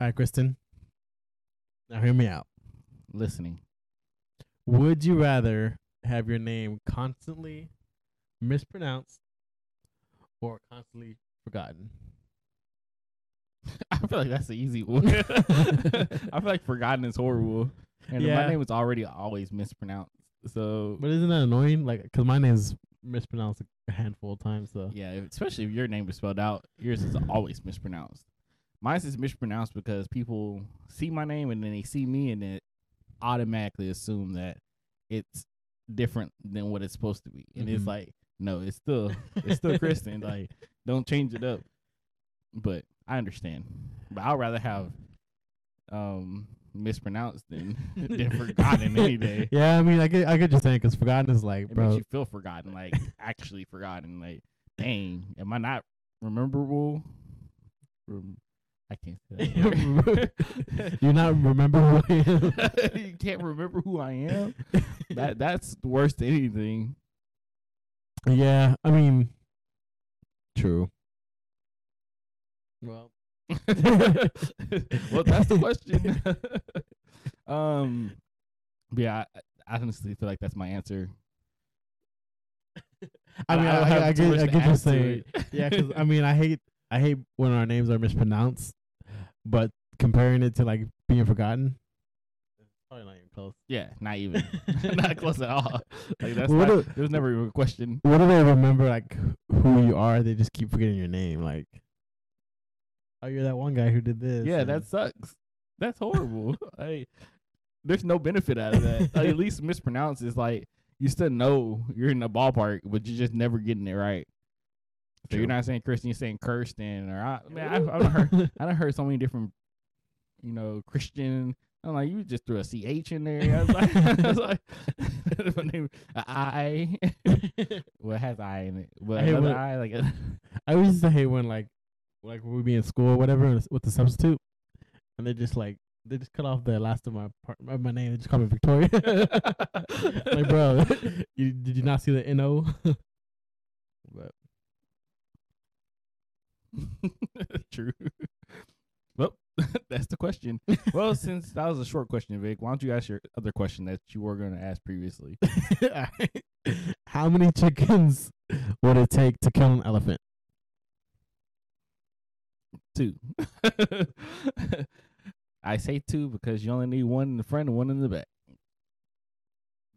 All right, Kristen. Now hear me out. Listening. Would you rather have your name constantly mispronounced or constantly forgotten? I feel like that's the easy one. I feel like forgotten is horrible, and Yeah. my name is already always mispronounced. So But isn't that annoying? Like, because my name's mispronounced a handful of times. So yeah, especially if your name is spelled out, yours is always mispronounced. Mine's is mispronounced because people see my name and then they see me and then automatically assume that it's different than what it's supposed to be, and it's Mhm. like no, it's still it's still Kristen. Like don't change it up. But I understand. But I'd rather have um mispronounced than than forgotten any day. yeah, I mean, I get, I get your saying because forgotten is like, It bro. makes you feel forgotten, like actually forgotten. Like, dang, am I not rememberable? Rem- I can't say that you not remember who I am? you can't remember who I am. That that's worse than anything. yeah, I mean, true. Well, well, that's the question. um, yeah, I, I honestly feel like that's my answer. I mean, I, I, have I get, I get you saying, it. yeah, because I mean, I hate, I hate when our names are mispronounced, but comparing it to like being forgotten, probably not even close. yeah, not even, not close at all. Like that's What not, a- there was never even a question. What do they remember like who you are? They just keep forgetting your name. Like, oh, you're that one guy who did this. Yeah, that sucks. That's horrible. like, there's no benefit out of that. Like, at least mispronounce is like you still know you're in the ballpark, but you're just never getting it right. So True. you're not saying Christian, you're saying Kirsten, or I man, I've, I've heard I done heard so many different, you know, Christian. I'm like, you just threw a ch in there. I was like, I was like, my name, a I. well, it has I in it, but I hate when- I like. I always used to hate when like, like when we be in school or whatever with the substitute, and they just like they just cut off the last of my part, my, my name. They just call me Victoria. like, bro, you, did you not see the no? but True. Well, that's the question. Well, since that was a short question, Vic, why don't you ask your other question that you were going to ask previously? how many chickens would it take to kill an elephant? Two. I say two because you only need one in the front and one in the back.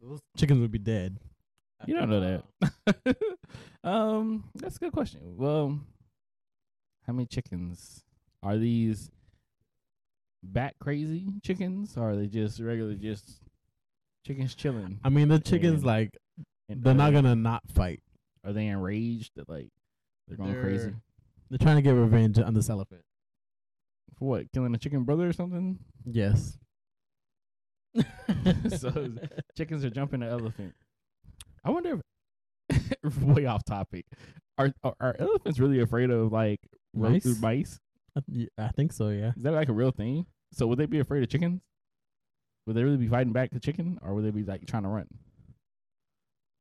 Those chickens would be dead. You don't know that. um, that's a good question. Well, how many chickens are these? Bat crazy chickens, or are they just regular, just chickens chilling? I mean, the chickens And- like And they're not uh, gonna not fight. Are they enraged that like they're going They're- crazy They're trying to get revenge on this elephant. for what? Killing a chicken brother or something? Yes. So, Chickens are jumping the elephant. I wonder if way off topic. Are, are are elephants really afraid of like Mice? mice? I, th- I think so. Yeah. Is that like a real thing? So would they be afraid of chickens? Would they really be fighting back the chicken, or would they be like trying to run?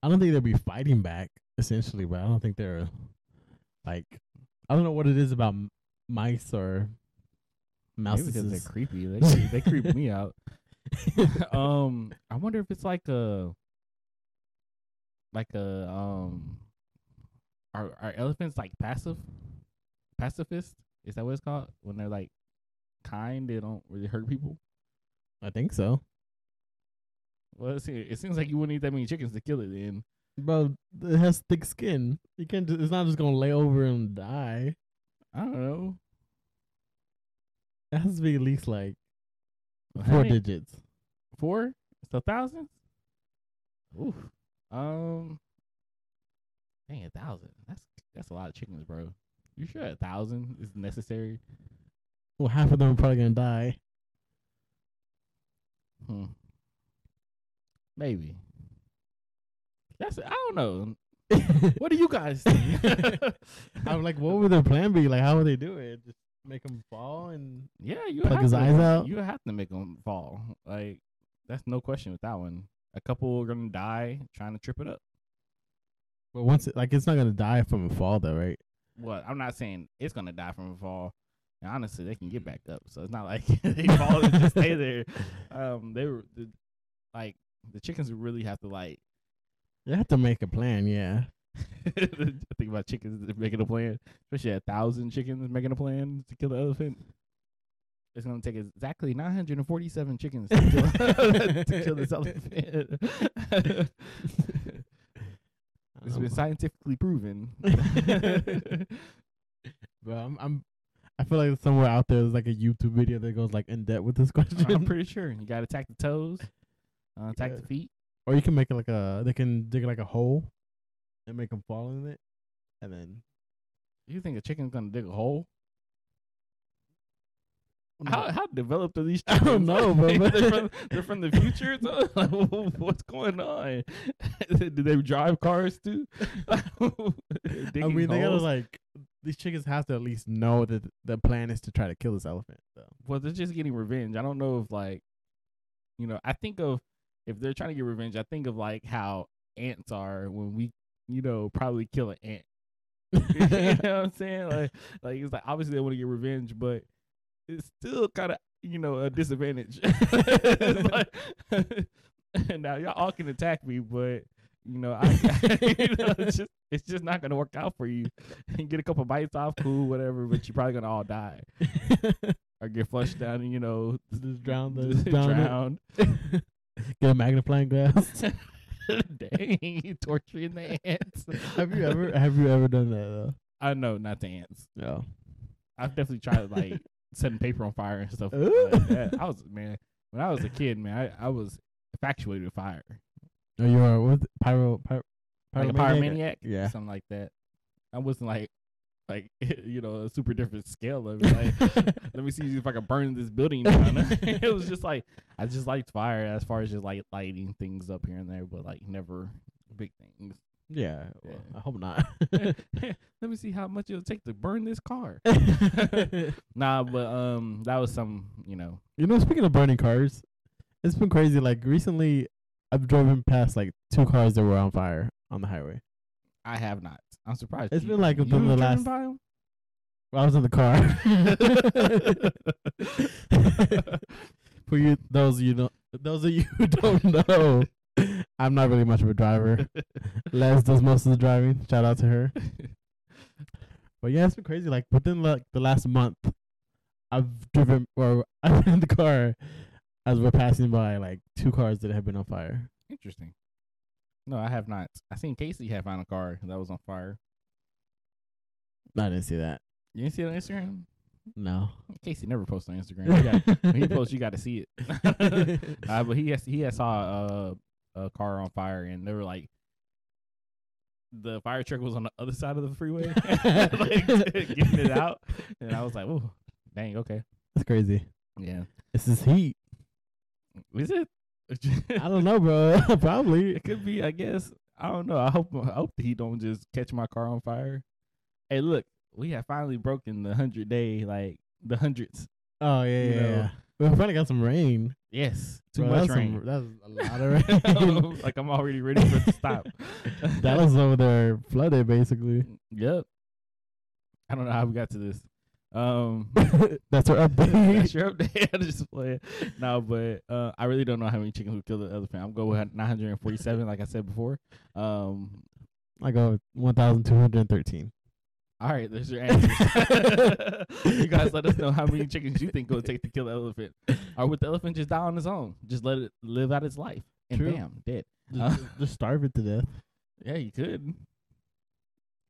I don't think they'd be fighting back essentially, but I don't think they're like I don't know what it is about m- mice or Maybe because they're creepy. They creep- they creep me out. um, I wonder if it's like a like a um, are are elephants like passive, pacifist? Is that what it's called? When they're like kind, they don't really hurt people. I think so. Well, it seems, it seems like you wouldn't eat that many chickens to kill it. Then Bro, it has thick skin. You can't. Just, it's not just gonna lay over and die. I don't know. It has to be at least like four digits. Four? So thousands? Oof. Um. Dang, a thousand. That's that's a lot of chickens, bro. You sure a thousand is necessary? Well, half of them are probably gonna die. Hmm. Maybe. That's I don't know. What do you guys think? I'm like, what would their plan be? Like, how would they do it? Just make them fall and yeah, you Plug have his to, eyes out? You have to make them fall. Like that's no question with that one. A couple are gonna die trying to trip it up. but once it, like it's not gonna die from a fall though, right? Well, I'm not saying it's gonna die from a fall. And honestly, they can get back up, so it's not like they fall and just stay there. Um, they were the, like the chickens really have to like You have to make a plan, yeah. think about chickens making a plan, especially a thousand chickens making a plan to kill the elephant. It's gonna take exactly 947 chickens to kill, to kill this elephant. It's been scientifically proven. Bro, I'm, I'm I feel like somewhere out there there's like a YouTube video that goes like in depth with this question. I'm pretty sure you gotta attack the toes, uh, attack Yeah. the feet. or you can make it like a they can dig like a hole and make them fall in it, and then You think a chicken's gonna dig a hole? How how developed are these I chickens? don't know, bro, they're, but- from, they're from the future. So, like, what's going on? Do they drive cars too? I mean, they gotta like these chickens have to at least know that the plan is to try to kill this elephant. So well, they're just getting revenge. I don't know if like, you know, I think of if they're trying to get revenge. I think of like how ants are when we, you know, probably kill an ant. you know what I'm saying? Like, like it's like obviously they want to get revenge, but it's still kind of you know a disadvantage. Like- now y'all all can attack me, but you know, I, you know, it's just it's just not gonna work out for you. You get a couple bites off, cool, whatever, but you're probably gonna all die or get flushed down, and you know, just drown the just drown it. Get a magnifying glass. Dang, you torturing the ants. have you ever have you ever done that though? I know, not the ants. No. I've definitely tried like setting paper on fire and stuff like that. I was man, when I was a kid, man, I, I was infatuated with fire, Oh, you are with pyro, pyro like a pyromaniac? pyromaniac, Yeah. something like that. I wasn't like, like you know, a super different scale of it. Like, let me see if I can burn this building down. it was just like I just liked fire as far as just like lighting things up here and there, but like never big things. Yeah. Well, Yeah. I hope not. let me see how much it'll take to burn this car. nah, but um, that was some, you know, You know, speaking of burning cars, it's been crazy. Like recently, I've driven past like two cars that were on fire on the highway. I have not. I'm surprised. It's you- been like you within the driven last- by 'em? Well, I was in the car. For you, those you know, those of you who don't know, I'm not really much of a driver. Les does most of the driving. Shout out to her. But yeah, it's been crazy. Like within like the last month, I've driven or I've been in the car as we're passing by like two cars that have been on fire. Interesting. No, I have not. I seen Casey have found a car that was on fire. I didn't see that. You didn't see it on Instagram? No. Casey never posts on Instagram. When he posts, you got to see it. uh, but he has, he has saw a, a car on fire, and they were like, the fire truck was on the other side of the freeway, like getting it out, and I was like, "Oh, dang, okay, That's crazy. yeah." This is heat. Is it? I don't know, bro. Probably. It could be, I guess. I don't know. I hope I hope he don't just catch my car on fire. Hey, look, we have finally broken the hundred day, like the hundreds. Oh yeah, yeah. yeah. We finally got some rain. Yes, too Bro, much that's rain. Some, that's a lot of rain. like I'm already ready for it to stop. Dallas over there flooded basically. Yep. I don't know how we got to this. Um, that's our update. that's your update. I just play. No, but uh, I really don't know how many chickens we kill the elephant. I'm going with 947, like I said before. Um, I go 1,213. All right, there's your answer. you guys let us know how many chickens you think it would take to kill the elephant. Or would the elephant just die on its own? Just let it live out its life. And True. bam, dead. Uh, just, just starve it to death. Yeah, you could.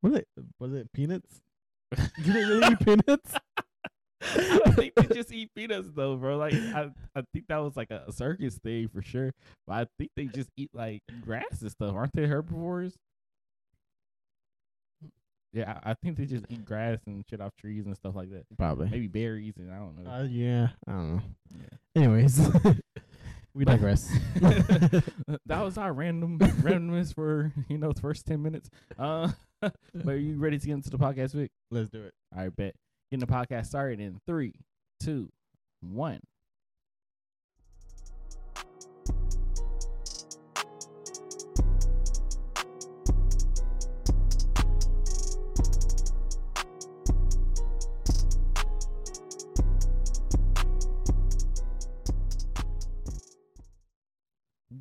Was it? Was it peanuts? Did they really eat peanuts? I think they just eat peanuts though, bro. Like I, I think that was like a circus thing for sure. But I think they just eat like grass and stuff. Aren't they herbivores? Yeah, I I think they just eat grass and shit off trees and stuff like that. Probably. Maybe berries and I don't know. Uh, yeah. I don't know. Yeah. Anyways, we digress. that was our random randomness for you know the first ten minutes. Uh, but are you ready to get into the podcast, Vic? Let's do it. All right, bet. Getting the podcast started in three, two, one.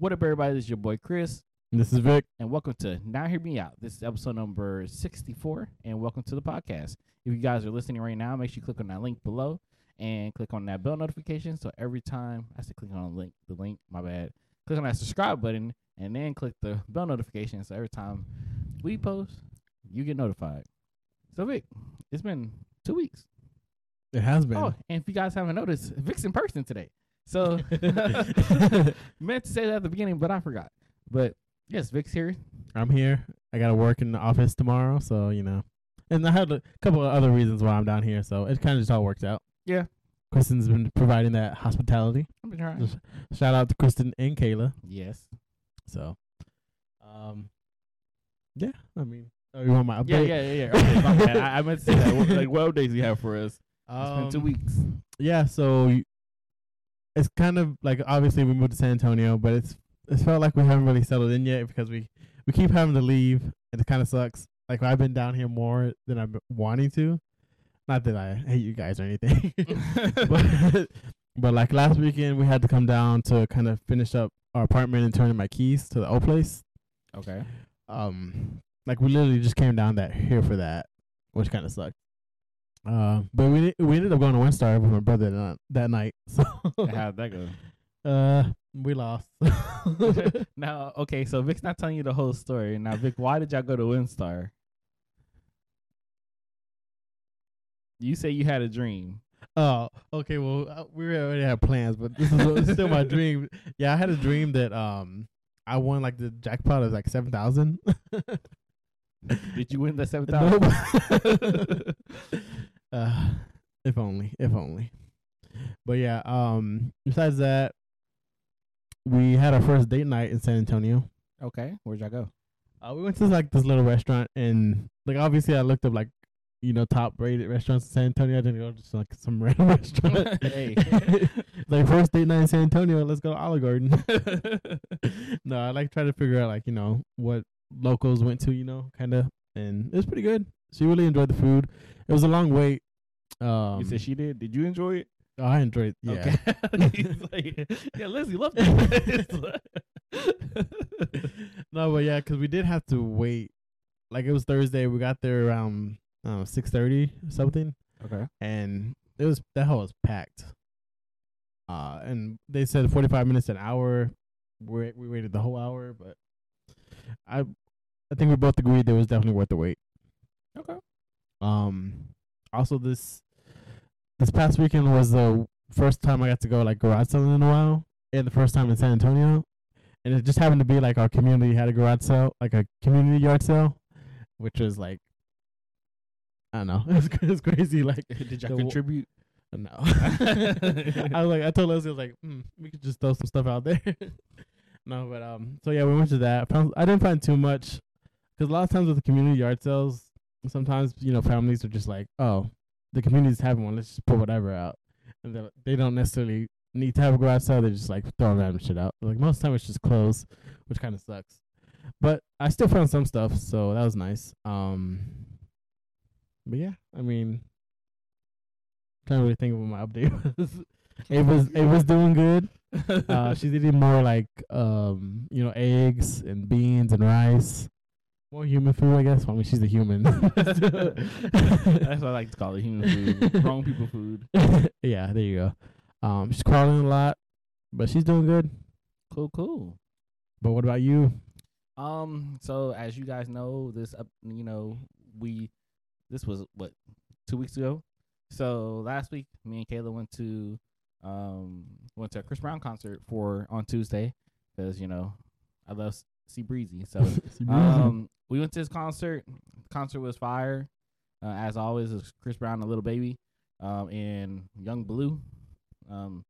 What up, everybody? This is your boy Chris, This is Vic. and welcome to Now Hear Me Out. This is episode number 64, and welcome to the podcast. If you guys are listening right now, make sure you click on that link below and click on that bell notification. So every time I say click on the link, the link, my bad, click on that subscribe button and then click the bell notification. So every time we post, you get notified. So, Vic, it's been two weeks. It has been. Oh, and if you guys haven't noticed, Vic's in person today. So meant to say that at the beginning, but I forgot. But yes, Vic's here. I'm here. I gotta work in the office tomorrow, so you know. And I had a couple of other reasons why I'm down here, so it kind of just all worked out. Yeah. Kristen's been providing that hospitality. I've been trying. Just shout out to Kristen and Kayla. Yes. So, um, yeah. I mean, oh, you want my update? yeah, yeah, yeah. Okay. I, I meant to say that. What, like, what updates do you have for us? It's been two Um, weeks. Yeah, so it's kind of like obviously we moved to San Antonio, but it's it's felt like we haven't really settled in yet because we we keep having to leave, and it kind of sucks. Like I've been down here more than I've been wanting to. Not that I hate you guys or anything, but but like last weekend we had to come down to kind of finish up our apartment and turn in my keys to the old place. okay. Um, like we literally just came down that here for that, which kind of sucked. Uh, but we we ended up going to WinStar with my brother that, that night. So How'd that go? uh, we lost. now, okay, so Vic's not telling you the whole story. Now, Vic, why did y'all go to WinStar? You say you had a dream. oh, okay. Well, uh, we already had plans, but this is still my dream. Yeah, I had a dream that um I won like the jackpot of like seven thousand. Did you win the seven thousand? Uh, if only, if only. But yeah, um, besides that, we had our first date night in San Antonio. okay, where'd y'all go? Uh, we went to like this little restaurant, and like obviously, I looked up like you know top rated restaurants in San Antonio. I didn't go to like some random restaurant. Hey. like first date night in San Antonio. Let's go to Olive Garden. no, I like try to figure out like you know what locals went to, you know, kind of, and it was pretty good. She really enjoyed the food. It was a long wait. Um, you said she did. Did you enjoy it? oh, I enjoyed. Yeah. Okay. Like, yeah, Lizzie loved it. no, but yeah, because we did have to wait. Like it was Thursday. We got there around six thirty or something, okay. and it was that hall was packed. Uh, and they said forty five minutes an hour. We we waited the whole hour, but I I think we both agreed that it was definitely worth the wait. Okay. Um, also this this past weekend was the first time I got to go like garage selling in a while, and the first time in San Antonio, and it just happened to be like our community had a garage sale, like a community yard sale, which was like I don't know, it's it's crazy. Like Did The contribute? no, I was like I told Leslie I was like mm, we could just throw some stuff out there. no, but um, so yeah, we went to that. Found, I didn't find too much because a lot of times with the community yard sales, sometimes you know families are just like, oh, the community's having one, let's just put whatever out, and they they don't necessarily need to have a garage sale. They just like throw random shit out. Like most of the time it's just clothes, which kind of sucks. But I still found some stuff, so that was nice. Um, but yeah, I mean, can't really think of what my update was. it was it was doing good. Uh, she's eating more like um, you know, eggs and beans and rice. More human food, I guess. I mean, she's a human. That's what I like to call it human food. Wrong people food. yeah, there you go. Um, she's crawling a lot, but she's doing good. Cool, cool. But what about you? Um, so as you guys know, this up you know, we this was what, two weeks ago? So last week me and Kayla went to um went to a Chris Brown concert for on Tuesday because, you know, I love see breezy. So um we went to his concert. Concert was fire. Uh, as always, it was Chris Brown, a Lil Baby, um, and Yung Bleu. Um,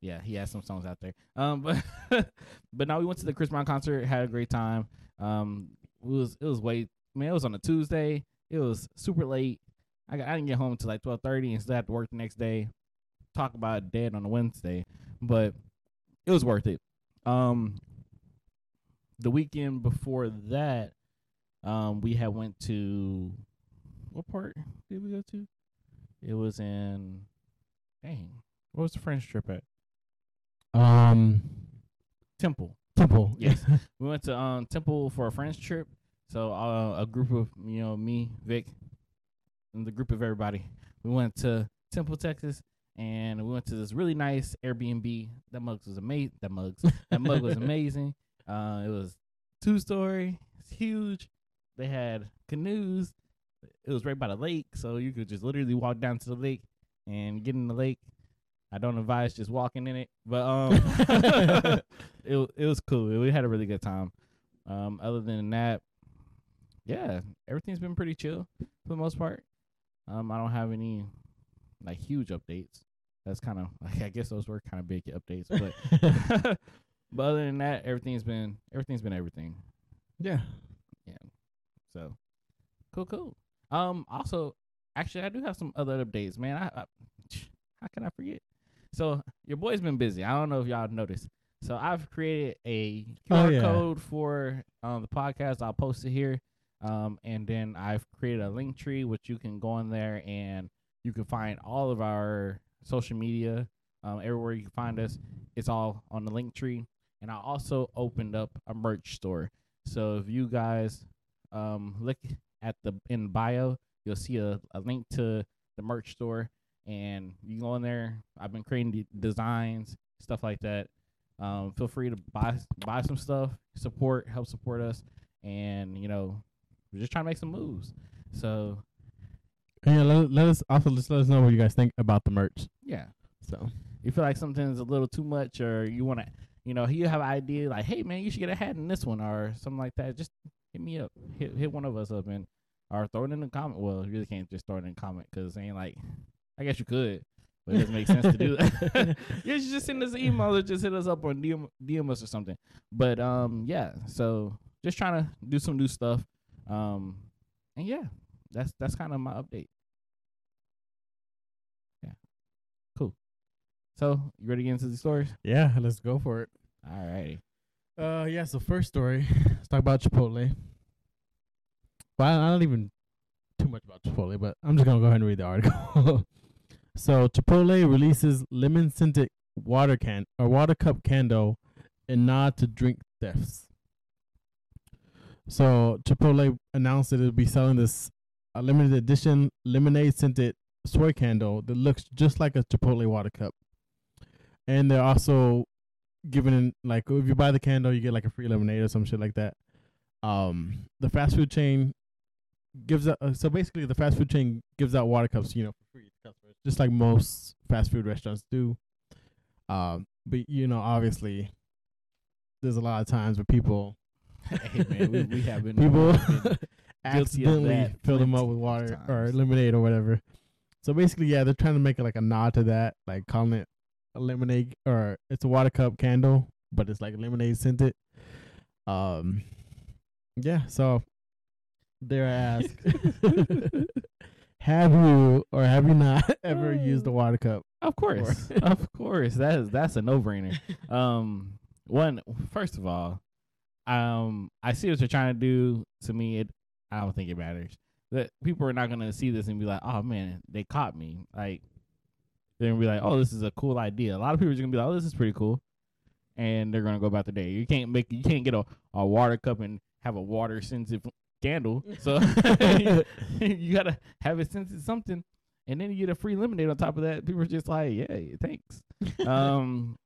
yeah, he has some songs out there. Um, but but now we went to the Chris Brown concert, had a great time. Um, it was it was way man, it was on a Tuesday. It was super late. I got, I didn't get home until like twelve thirty, and still had to work the next day. Talk about dead on a Wednesday, but it was worth it. Um, the weekend before that, um, we had went to what part did we go to? It was in dang. What was the French trip at? Um, Temple. Temple. Yes. we went to um Temple for a French trip. So uh, a group of you know me, Vic, and the group of everybody. We went to Temple, Texas, and we went to this really nice Airbnb. That mug was amazing. That mugs. That mug was amazing. Uh, it was two story. It's huge. They had canoes. It was right by the lake, so you could just literally walk down to the lake and get in the lake. I don't advise just walking in it, but um, it it was cool. We had a really good time. Um, other than that, yeah, everything's been pretty chill for the most part. Um, I don't have any like huge updates. That's kind of like I guess those were kind of big updates, but but other than that, everything's been everything's been everything. yeah. Yeah. So cool, cool. Um, also, actually, I do have some other updates, man. I, I how can I forget? So your boy's been busy. I don't know if y'all noticed. So I've created a QR Oh, yeah. code for um, the podcast. I'll post it here. Um, and then I've created a Linktree which you can go in there and you can find all of our social media. Um, everywhere you can find us, it's all on the Linktree. And I also opened up a merch store. So if you guys um, look at the in bio, you'll see a, a link to the merch store, and you go in there. I've been creating de- designs, stuff like that. Um, feel free to buy buy some stuff, support, help support us, and you know, we're just trying to make some moves. So yeah, let, let us also just let us know what you guys think about the merch. yeah, So you feel like something's a little too much, or you want to, you know, you have idea like, hey man, you should get a hat in this one, or something like that. Just hit me up, hit hit one of us up, and or throw it in the comment. Well, you really can't just throw it in the comment because ain't like, I guess you could, but it doesn't make sense to do that. you should just send us an email or just hit us up or DM DM us or something. But um, yeah, so just trying to do some new stuff, um, and yeah, that's that's kind of my update. Yeah, cool. So you ready to get into the stories? yeah, let's go for it. All righty. Uh, yeah. So first story, let's talk about Chipotle. I, I don't even too much about Chipotle, but I'm just gonna go ahead and read the article. so Chipotle releases lemon scented water can or water cup candle in nod to drink thefts. So Chipotle announced that it'll be selling this a limited edition lemonade scented soy candle that looks just like a Chipotle water cup. And they're also giving in like if you buy the candle you get like a free lemonade or some shit like that. Um the fast food chain gives out uh, so basically the fast food chain gives out water cups, you know, for free to customers, just like most fast food restaurants do. Um but you know, obviously there's a lot of times where people hey man, we, we have been people been accidentally fill them up with water of or lemonade or whatever. So basically, yeah, they're trying to make it like a nod to that, like calling it a lemonade or it's a water cup candle, but it's like lemonade scented. Um, yeah. So they're asked, have you or have you not ever used a water cup? Of course, of course. That is that's a no brainer. Um, one first of all, um, I see what they're trying to do. To me, it I don't think it matters. That people are not gonna see this and be like, "Oh man, they caught me." Like they're gonna be like, "Oh, this is a cool idea." A lot of people are gonna be like, "Oh, this is pretty cool," and they're gonna go about their day. You can't make you can't get a, a water cup and have a water sensitive candle. So you gotta have it scented something, and then you get a free lemonade on top of that. People are just like, yeah, thanks." um,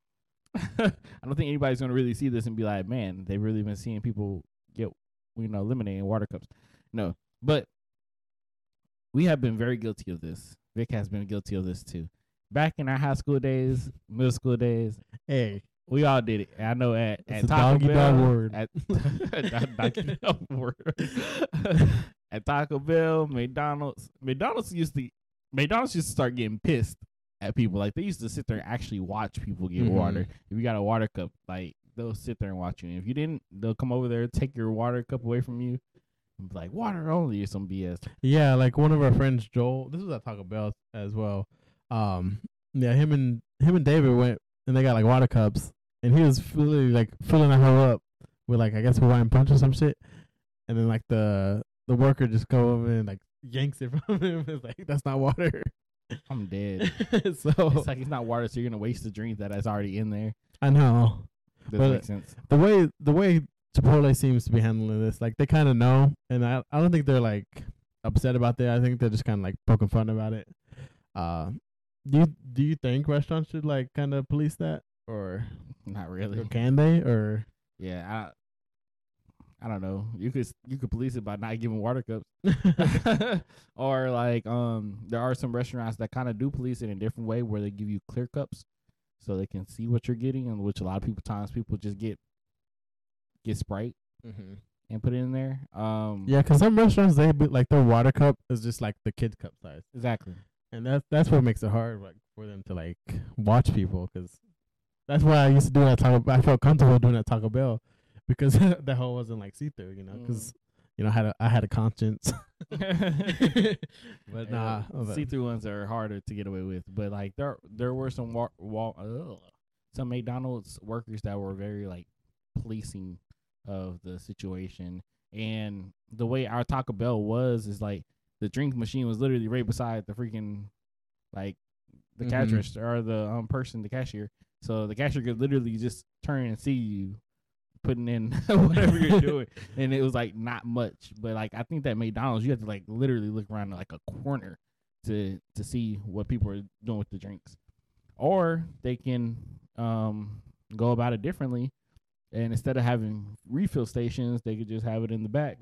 I don't think anybody's gonna really see this and be like, "Man, they've really been seeing people get you know lemonade and water cups." No, but we have been very guilty of this. Vic has been guilty of this too. Back in our high school days, middle school days, hey, we all did it. I know at at Taco doggy Bell, dog word. at Dog- doggy dog word. at Taco Bell, McDonald's, McDonald's used to McDonald's used to start getting pissed at people. Like they used to sit there and actually watch people get Mhm. water. If you got a water cup, like they'll sit there and watch you. And if you didn't, they'll come over there, take your water cup away from you, and be like water only or some BS. Yeah, like one of our friends, Joel. This was at Taco Bell as well. Um, yeah, him and him and David went and they got like water cups, and he was really like filling her up with like I guess Hawaiian punch or some shit, and then like the the worker just go over and like yanks it from him. It's like that's not water. I'm dead. so it's like it's not water, so you're gonna waste the drink that is already in there. I know. Doesn't But- make sense. the way the way Chipotle seems to be handling this, like they kind of know, and I I don't think they're like upset about that. I think they're just kind of like poking fun about it. Uh, do you do you think restaurants should like kind of police that, or, Not or really. can they, or Yeah, I I don't know. You could s- you could police it by not giving water cups. or like um there are some restaurants that kind of do police it in a different way where they give you clear cups so they can see what you're getting and which a lot of people times people just get get Sprite and put it in there. Um yeah, because some restaurants they be, like their water cup is just like the kid cup size, exactly. And that's that's what makes it hard like for them to like watch people because that's why I used to do that Taco. I felt comfortable doing that Taco Bell because the whole wasn't like see through, you know, because mm. you know I had a I had a conscience. but nah, see through ones are harder to get away with. But like there there were some wa- wa- some McDonald's workers that were very like policing of the situation. And the way our Taco Bell was is like the drink machine was literally right beside the freaking like the cash Mhm. register or the um person, the cashier. So the cashier could literally just turn and see you putting in whatever you're doing. And it was like not much. But like I think that McDonald's you have to like literally look around like a corner to to see what people are doing with the drinks. Or they can um go about it differently and instead of having refill stations, they could just have it in the back.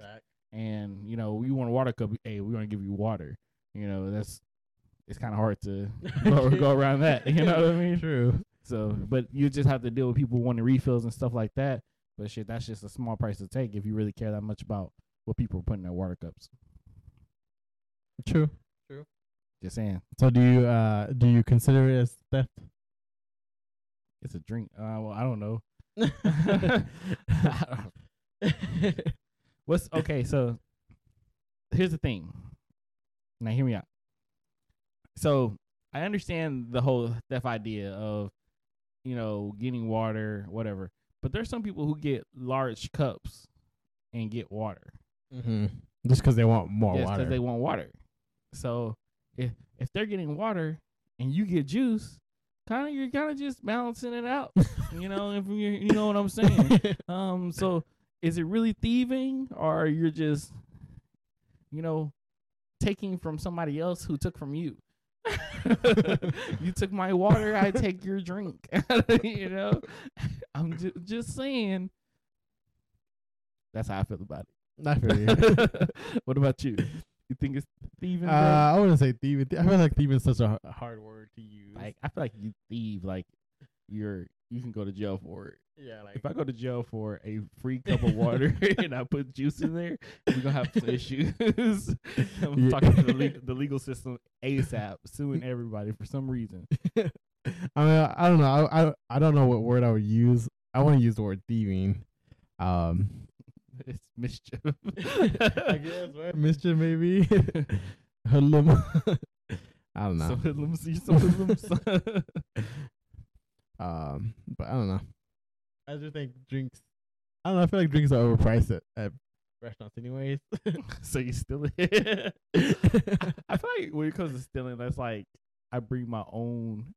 And you know, you want a water cup, hey, we want to give you water. You know, that's it's kind of hard to go, go around that. You know what I mean? True. So, but you just have to deal with people wanting refills and stuff like that. But shit, that's just a small price to take if you really care that much about what people are putting in their water cups. True. True. Just saying, So do you uh do you consider it as theft? it's a drink. Uh, well, I don't know. What's okay? So here's the thing. Now, hear me out. So I understand the whole theft idea of, you know, getting water, whatever. But there's some people who get large cups and get water. mm-hmm. Just because they want more Yes, water. because they want water. So if if they're getting water and you get juice, kind of you're kind of just balancing it out. you know, if you you know what I'm saying. Um, so is it really thieving, or you're just, you know, taking from somebody else who took from you? you took my water, I take your drink. you know, I'm ju- just saying. That's how I feel about it Not for you. what about you? You think it's thieving? Uh. I wouldn't say thieving. I feel like thieving is such a hard word to use. like I feel like you thieve, like you're you can go to jail for it. Yeah, like If I go to jail for a free cup of water and I put juice in there, we're gonna have some issues. I'm Yeah. talking to the, le- the legal system ASAP, suing everybody for some reason. I mean, I don't know. I, I I don't know what word I would use. I want to use the word thieving. Um, It's mischief. I guess right? mischief maybe. Hoodlum. I don't know. Some hoodlums, some hoodlums. Um, but I don't know. I just think drinks. I don't know. I feel like drinks are overpriced at, at restaurants, anyways. so you steal it. I feel like when it comes to stealing, that's like I bring my own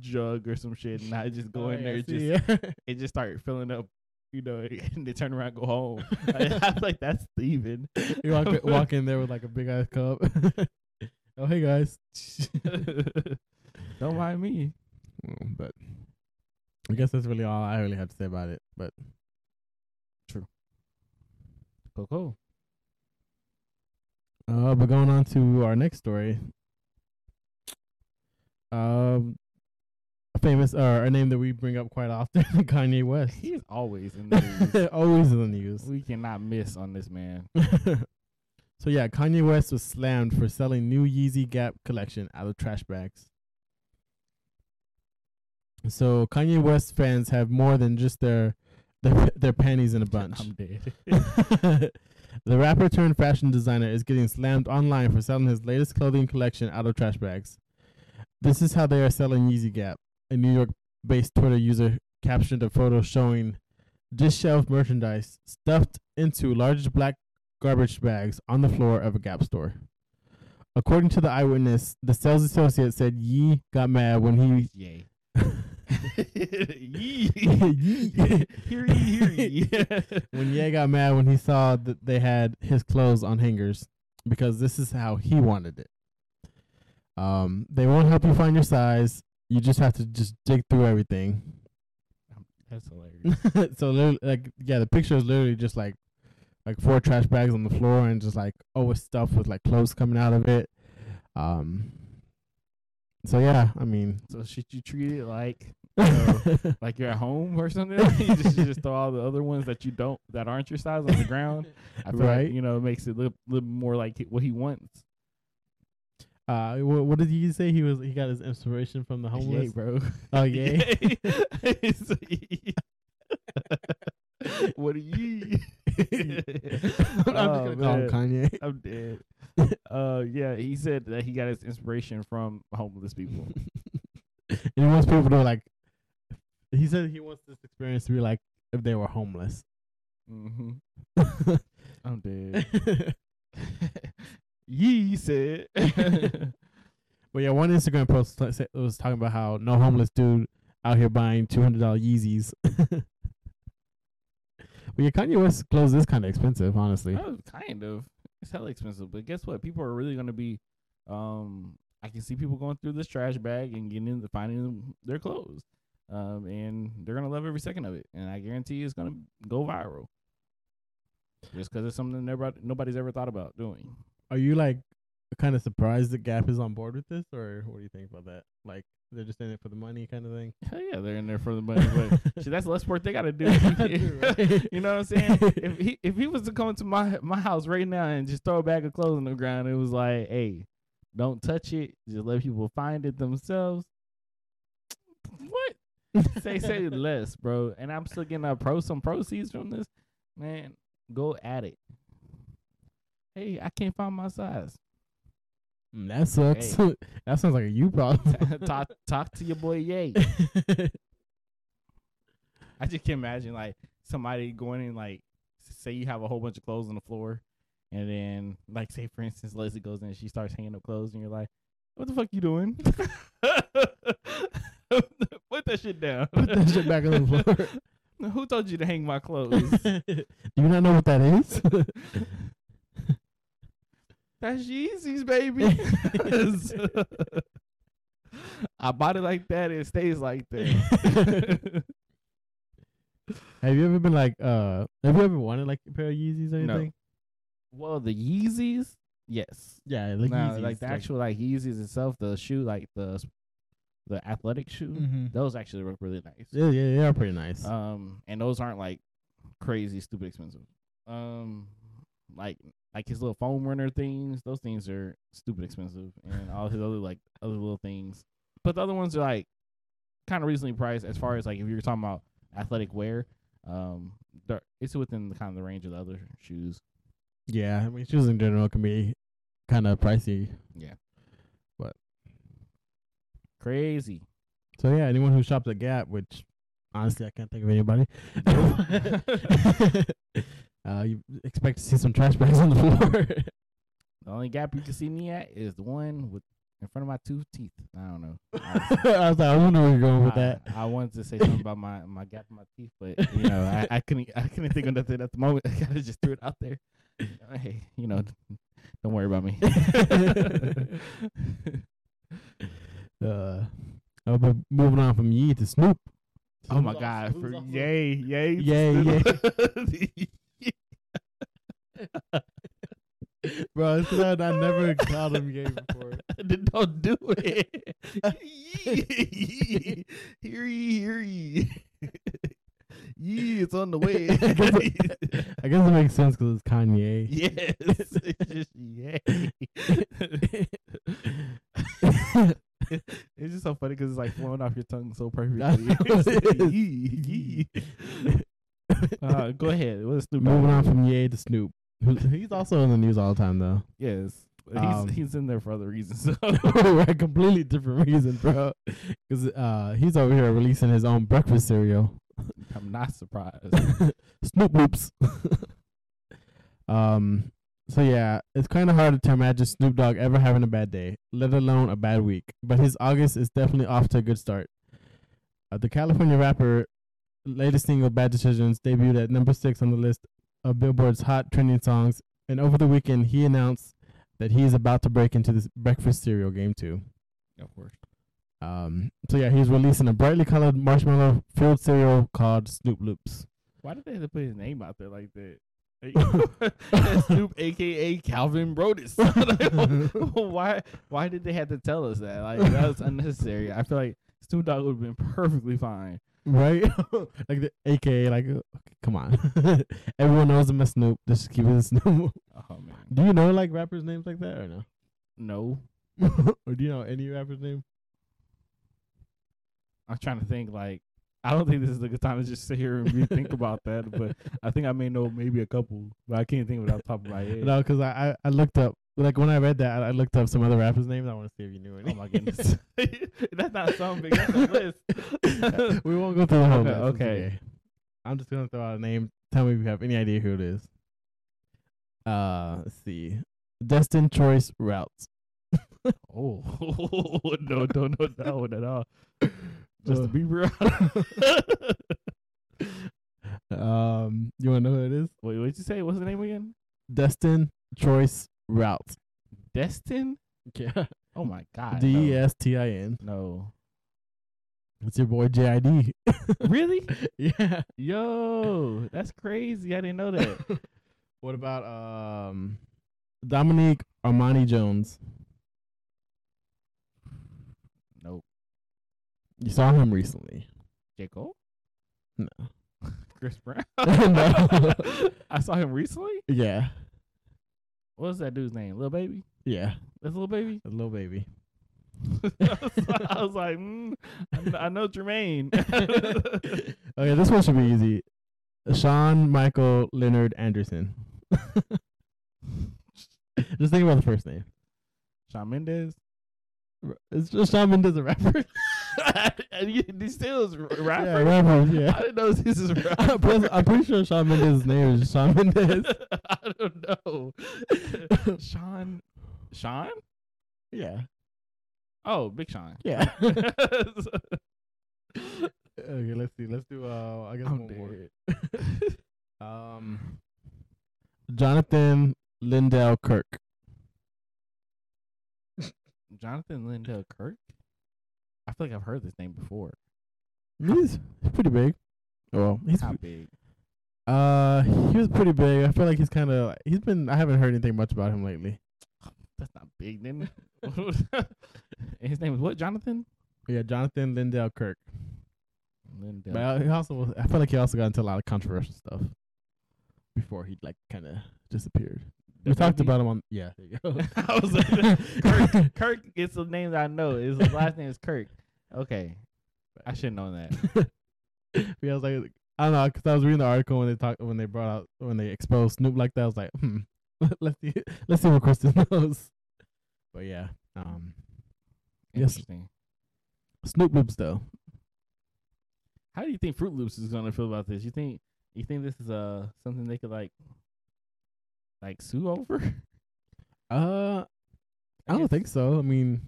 jug or some shit, and I just go Oh, in yeah, there, see, just yeah. it just start filling up, you know, and they turn around, and go home. I, I feel like that's thieving. you walk walk in there with like a big ass cup. oh hey guys. Don't mind me. But I guess that's really all I really have to say about it. But Cool, cool. uh, but going on to our next story. Um, a famous or a name that we bring up quite often, Kanye West. He is always in the news. Always in the news. we cannot miss on this man. so yeah, Kanye West was slammed for selling new Yeezy Gap collection out of trash bags. So Kanye West fans have more than just their their their panties in a bunch. I'm dead. the rapper turned fashion designer is getting slammed online for selling his latest clothing collection out of trash bags. This is how they are selling Yeezy Gap. A New York-based Twitter user captioned a photo showing disheveled merchandise stuffed into large black garbage bags on the floor of a Gap store. According to the eyewitness, the sales associate said Yee got mad when he Yay. Yee. Hear ye, hear ye. when Ye got mad when he saw that they had his clothes on hangers because this is how he wanted it. Um, they won't help you find your size. You just have to just dig through everything. That's hilarious. so like yeah, the picture is literally just like like four trash bags on the floor and just like over stuff with like clothes coming out of it. Um. So yeah, I mean, So should you treat it like know, like you're at home or something? you just you just throw all the other ones that you don't that aren't your size on the ground. I feel Right. like, you know, it makes it look little more like what he wants. uh, what, what did he say? He was he got his inspiration from the homeless. Yay, bro. Oh yeah. what are you? I'm just Oh, gonna call him. Kanye. I'm dead. Uh, yeah, he said that he got his inspiration from homeless people. and he wants people to like. He said he wants this experience to be like if they were homeless. Mm-hmm. I'm dead. Yee said. But yeah, one Instagram post t- sa- was talking about how no homeless dude out here buying two hundred dollar Yeezys. but yeah, Kanye West clothes is kind of expensive, honestly. Oh, kind of. It's hella expensive, but guess what? People are really gonna be. Um, I can see people going through this trash bag and getting into finding their clothes, um, and they're gonna love every second of it. And I guarantee it's gonna go viral, just because it's something nobody nobody's ever thought about doing. Are you like kind of surprised that Gap is on board with this, or what do you think about that? Like they're just in it for the money, kind of thing. Hell yeah, they're in there for the money, but shit, that's less work they gotta do. You know what I'm saying? if he if he was to come to my my house right now and just throw a bag of clothes on the ground, it was like, hey, don't touch it. Just let people find it themselves. What? say say less, bro. And I'm still getting a pro some proceeds from this. Man, go at it. Hey, I can't find my size. Mm, that sucks. that sounds like a you problem. talk talk to your boy Yay. I just can't imagine like somebody going in like say you have a whole bunch of clothes on the floor and then like say for instance Leslie goes in and she starts hanging up clothes and you're like, What the fuck you doing? Put that shit down. Put that shit back on the floor. Who told you to hang my clothes? Do you not know what that is? That's Yeezys, baby. I bought it like that. It stays like that. have you ever been like, uh, have you ever wanted like a pair of Yeezys or No. anything? well, the Yeezys, yes. Yeah, like Nah, Yeezys, like the actual like Yeezys itself, the shoe, like the the athletic shoe, Mhm. those actually look really nice. Yeah, yeah, they are pretty nice. Um, and those aren't like crazy stupid expensive. Um, like like his little foam runner things, those things are stupid expensive, and all his other like other little things. But the other ones are like kind of reasonably priced as far as like if you're talking about athletic wear. Um, it's within the kind of the range of the other shoes. yeah, I mean, shoes in general can be kind of pricey. Yeah, but crazy. So yeah, anyone who shops at Gap, which honestly I can't think of anybody, uh, you expect to see some trash bags on the floor. The only gap you can see me at is the one with in front of my two teeth. I don't know. I, I was like, I wonder where you're going with that. I, I wanted to say something about my, my gap in my teeth, but you know, I, I couldn't I couldn't think of nothing at the moment. I gotta just threw it out there. Hey, you know, don't worry about me. Uh, oh, but moving on from Yee to Snoop. oh my God! For yay, yay, Yay, yay! bro. It's 'cause I, I never called him gay before. Don't do it. Yee. hear ye, hear ye. Yee, it's on the way. I guess it makes sense because it's Kanye. yes, it's just yay. it's just so funny because it's like flowing off your tongue so perfectly. I it. Yee, yee. Uh, go ahead. What's Snoop? Moving on from Ye to Snoop. He's also in the news all the time, though. Yes, he's Um, he's in there for other reasons. a completely different reason, bro. Because uh, he's over here releasing his own breakfast cereal, I'm not surprised. Snoop Loops. um. So yeah, it's kind of hard to imagine Snoop Dogg ever having a bad day, let alone a bad week. But his August is definitely off to a good start. Uh, the California rapper latest single "Bad Decisions" debuted at number six on the list of Billboard's hot trending songs, and over the weekend he announced that he is about to break into this breakfast cereal game too. Of course. Um, so yeah, he's releasing a brightly colored marshmallow filled cereal called Snoop Loops. Why did they have to put his name out there like that? Snoop, aka Calvin Broadus. Why? Why did they have to tell us that? Like that was unnecessary. I feel like Snoop Dogg would have been perfectly fine. Right? like the AKA, like, okay, come on. Everyone knows him as Snoop. Just keep it Snoop. Oh man, Do you know like rappers' names like that or no? no. or do you know any rapper's name? I'm trying to think. Like, I don't think this is a good time to just sit here and rethink about that. But I think I may know maybe a couple, but I can't think of it off the top of my head. No, because I, I I looked up like when I read that I, looked up some other rappers' names. I want to see if you knew any. Oh my goodness, that's not something. That's a list. we won't go through the whole Okay, list. It's okay. I'm just gonna throw out a name. Tell me if you have any idea who it is. Uh, let's see. Destin Choice Routes. Oh no, don't know that one at all. Just to be real. um, you wanna know who it is? Wait, what did you say? What's the name again? Destin Choice Routes. Destin? Yeah. Oh my god. D E S T I N. No. It's your boy JID. really? yeah. Yo, that's crazy. I didn't know that. What about um Dominique Armani Jones? nope. You saw him recently. J. Cole? No. Chris Brown? No. I saw him recently? Yeah. What was that dude's name? Little Baby? Yeah. That's Little Baby? A little baby. I was like, I was like mm, I kn- I know Jermaine. okay, this one should be easy. Sean Michael Leonard Anderson. Just think about the first name. Shawn Mendes? It's just Shawn Mendes a rapper. and you, this still is r- rapper? Yeah, rapper. I Yeah. didn't know this is rapper. Plus, I'm pretty sure Shawn Mendes' name is Shawn Mendes. I don't know. Sean. Sean? Yeah. Oh, Big Sean. Yeah. Okay, let's see. Let's do uh I guess I'm one more. dead. Um Jonathan Lyndale Kirk. Jonathan Lyndale Kirk? I feel like I've heard this name before. He's, he's pretty big. Well, he's How big? uh he was pretty big. I feel like he's kind of he's been I haven't heard anything much about him lately. That's not big, then. His name is what? Jonathan? Yeah, Jonathan Lyndale Kirk. Lyndale. But he also was, I feel like he also got into a lot of controversial stuff before he like kind of disappeared. We talked about him on yeah. There you go. I was like, Kirk. Kirk is the name that I know. His last name is Kirk. Okay, I should know that. yeah, I was like, I don't know, because I was reading the article when they talked when they brought out when they exposed Snoop like that. I was like, hmm, let's see, let's see what Kristen knows. But yeah, um, Yes. Interesting. Snoop Loops though. How do you think Froot Loops is gonna feel about this? You think you think this is uh something they could like like sue over? Uh, I don't think so. I mean,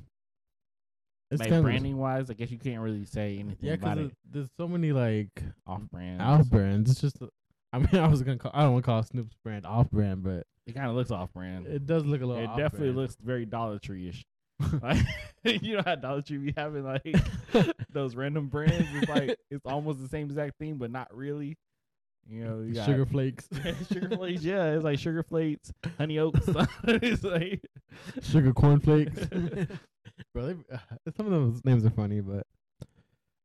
it's like branding wise, I guess you can't really say anything yeah, because there's so many like off brand. off brands. It's just, I mean, I was gonna call, I don't want to call Snoop's brand off brand, but It kind of looks off brand. it does look a little. It definitely brand. looks very Dollar Tree ish. like you know how Dollar Tree be having like those random brands. It's like it's almost the same exact thing, but not really. You know, you got sugar flakes, sugar flakes. Yeah, it's like sugar flakes, honey oats. it's like sugar corn flakes. Bro, they, uh, some of those names are funny, but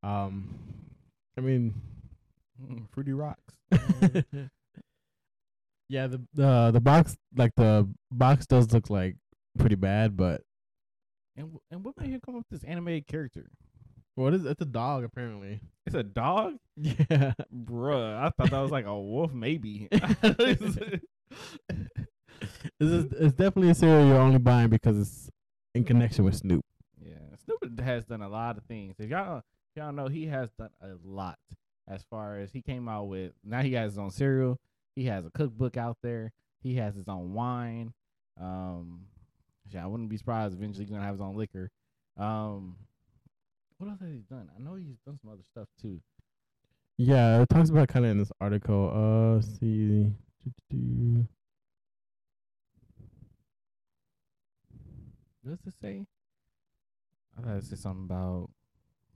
um, I mean, mm, fruity rocks. yeah, the the the box like the box does look like pretty bad, but And w- and what made him come up with this animated character? What is it? it's a dog apparently. It's a dog, Yeah, bruh. I thought that was like a wolf, maybe. this is it's definitely a cereal you're only buying because it's in connection with Snoop. Yeah, Snoop has done a lot of things. If y'all y'all know, he has done a lot. As far as he came out with, now he has his own cereal. He has a cookbook out there. He has his own wine. Um, yeah, I wouldn't be surprised eventually he's gonna have his own liquor. Um, What else has he done? I know he's done some other stuff too. Yeah, it talks about kind of in this article. Uh, see. Doo-doo-doo. What does it say? I thought it said something about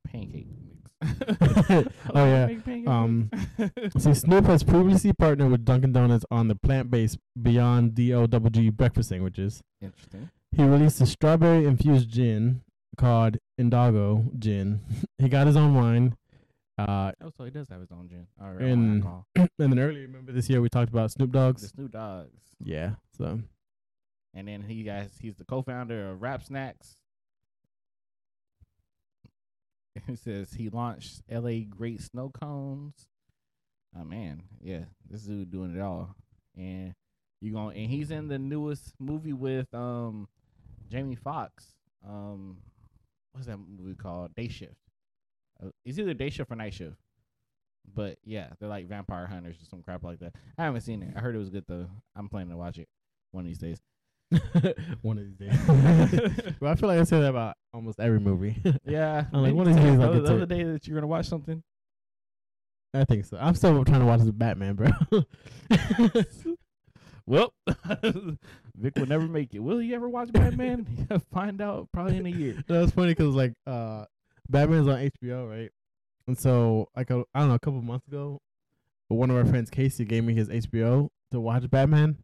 pancake mix. Oh, yeah. Um. See, Snoop has previously partnered with Dunkin' Donuts on the plant-based Beyond DOWG breakfast sandwiches. Interesting. He released a strawberry-infused gin called Indoggo Gin. he got his own wine. Uh, Oh, so he does have his own gin. All right. And- and then earlier, remember this year we talked about Snoop the Dogg's. Snoop Dogs. Yeah, so And then he guys he's the co-founder of Rap Snacks. It says he launched LA Great Snow Cones. Oh man, yeah, this dude doing it all. And you going and he's in the newest movie with um Jamie Foxx. Um what's that movie called? Day Shift. Uh, it's either Day Shift or Night Shift. But yeah, they're like vampire hunters or some crap like that. I haven't seen it. I heard it was good though. I'm planning to watch it one of these days. one of these days. well, I feel like I say that about almost every movie. Yeah. I'm like, one of these days the other- the other day that you're gonna watch something. I think so. I'm still trying to watch the Batman, bro. Well, Vic will never make it. Will he ever watch Batman? Find out probably in a year. That was funny because like uh, Batman's on HBO, right? And so like I don't know, a couple months ago, one of our friends Casey gave me his HBO to watch Batman,